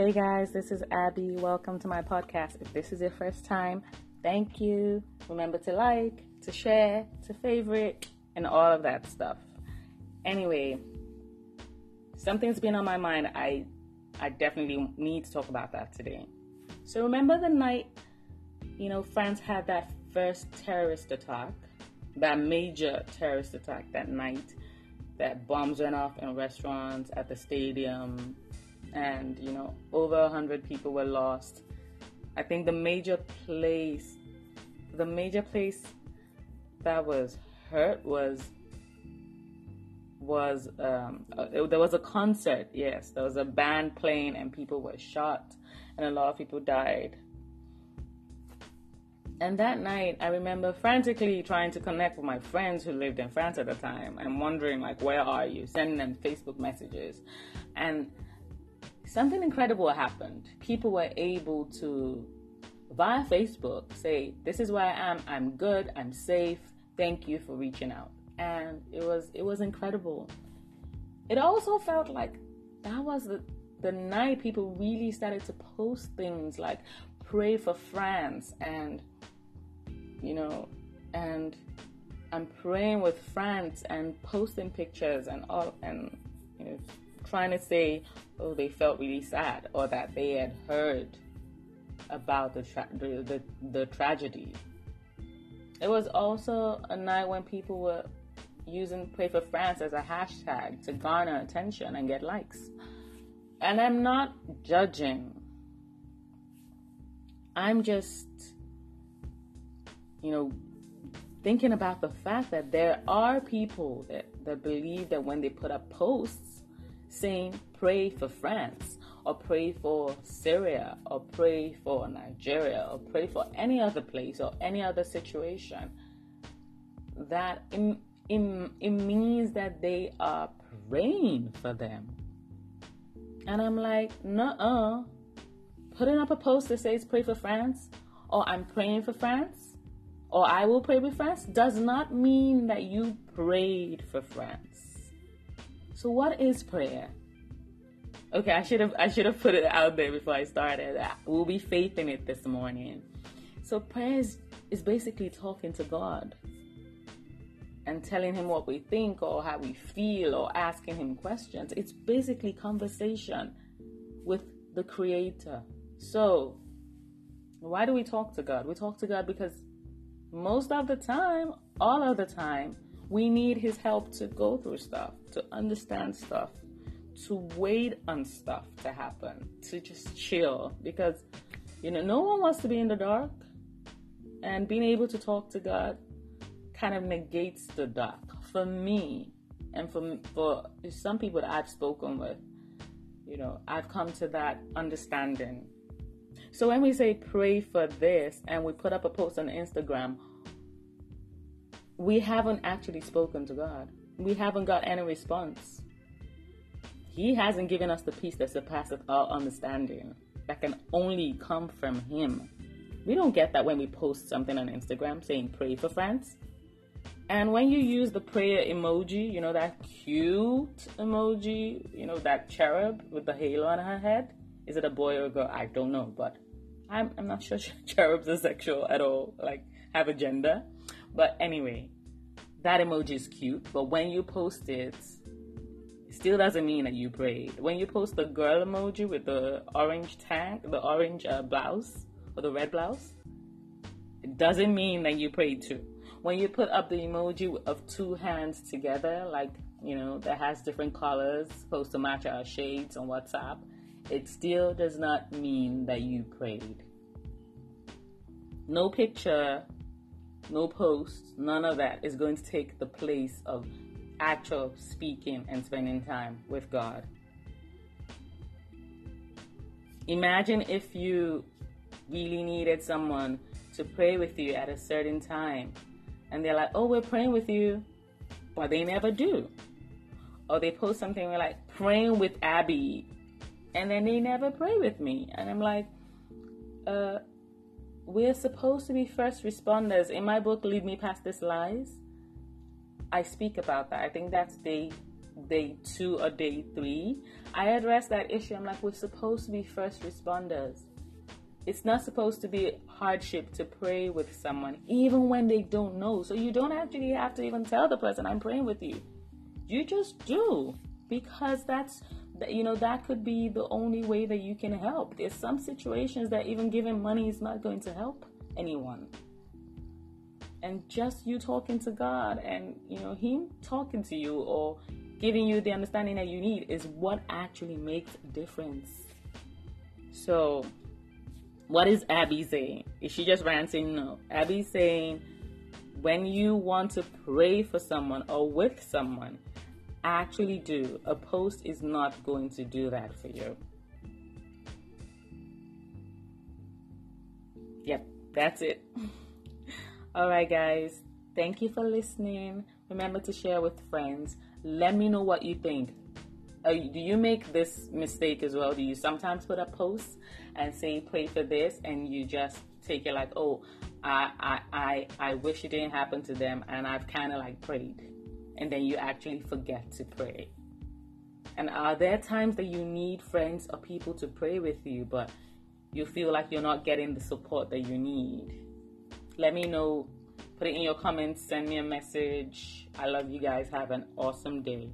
Hey guys, this is Abby. Welcome to my podcast. If this is your first time, thank you. Remember to like, to share, to favorite, and all of that stuff. Anyway, something's been on my mind. I I definitely need to talk about that today. So remember the night, you know, France had that first terrorist attack, that major terrorist attack that night, that bombs went off in restaurants, at the stadium, and you know, over a hundred people were lost. I think the major place, the major place that was hurt was was um, uh, there was a concert. Yes, there was a band playing, and people were shot, and a lot of people died. And that night, I remember frantically trying to connect with my friends who lived in France at the time and wondering, like, where are you? Sending them Facebook messages. And something incredible happened. People were able to, via Facebook, say, This is where I am. I'm good. I'm safe. Thank you for reaching out and it was it was incredible. It also felt like that was the the night people really started to post things like pray for France and you know and I'm praying with France and posting pictures and all and you know trying to say oh they felt really sad or that they had heard about the tra- the, the, the tragedy. It was also a night when people were using Pray for France as a hashtag to garner attention and get likes. And I'm not judging. I'm just, you know, thinking about the fact that there are people that, that believe that when they put up posts saying pray for France or pray for Syria or pray for Nigeria or pray for any other place or any other situation, that in, it, it means that they are praying for them. And I'm like, nuh Putting up a post that says pray for France, or I'm praying for France, or I will pray with France, does not mean that you prayed for France. So what is prayer? Okay, I should have I should have put it out there before I started. We'll be faith in it this morning. So prayer is, is basically talking to God and telling him what we think or how we feel or asking him questions. It's basically conversation with the creator. So, why do we talk to God? We talk to God because most of the time, all of the time, we need his help to go through stuff, to understand stuff, to wait on stuff to happen, to just chill because you know, no one wants to be in the dark. And being able to talk to God kind of negates the dark for me and for for some people that I've spoken with. You know, I've come to that understanding. So when we say pray for this and we put up a post on Instagram, we haven't actually spoken to God. We haven't got any response. He hasn't given us the peace that surpasses all understanding that can only come from Him. We don't get that when we post something on Instagram saying pray for France. And when you use the prayer emoji, you know, that cute emoji, you know, that cherub with the halo on her head, is it a boy or a girl? I don't know, but I'm, I'm not sure cherubs are sexual at all, like have a gender. But anyway, that emoji is cute, but when you post it, it still doesn't mean that you prayed. When you post the girl emoji with the orange tank, the orange uh, blouse, or the red blouse, it doesn't mean that you prayed too when you put up the emoji of two hands together, like, you know, that has different colors, supposed to match our shades on WhatsApp, it still does not mean that you prayed. No picture, no post, none of that is going to take the place of actual speaking and spending time with God. Imagine if you really needed someone to pray with you at a certain time and they're like, oh, we're praying with you, but they never do. Or they post something we're like, praying with Abby, and then they never pray with me. And I'm like, uh, we're supposed to be first responders. In my book, Lead Me Past This Lies, I speak about that. I think that's day day two or day three, I address that issue. I'm like, we're supposed to be first responders. It's not supposed to be hardship to pray with someone, even when they don't know. So you don't actually have to even tell the person, I'm praying with you. You just do because that's you know that could be the only way that you can help. There's some situations that even giving money is not going to help anyone. And just you talking to god and you know him talking to you or giving you the understanding that you need is what actually makes a difference. So what is abby saying? Is she just ranting? No. Abby's saying when you want to pray for someone or with someone actually do. A post is not going to do that for you. Yep, that's it. All right, guys. Thank you for listening. Remember to share with friends. Let me know what you think. Uh, do you make this mistake as well? Do you sometimes put a post and say pray for this, and you just take it like, oh, I I I, I wish it didn't happen to them, and I've kind of like prayed and then you actually forget to pray. And are there times that you need friends or people to pray with you, but you feel like you're not getting the support that you need? Let me know. Put it in your comments, send me a message. I love you guys. Have an awesome day.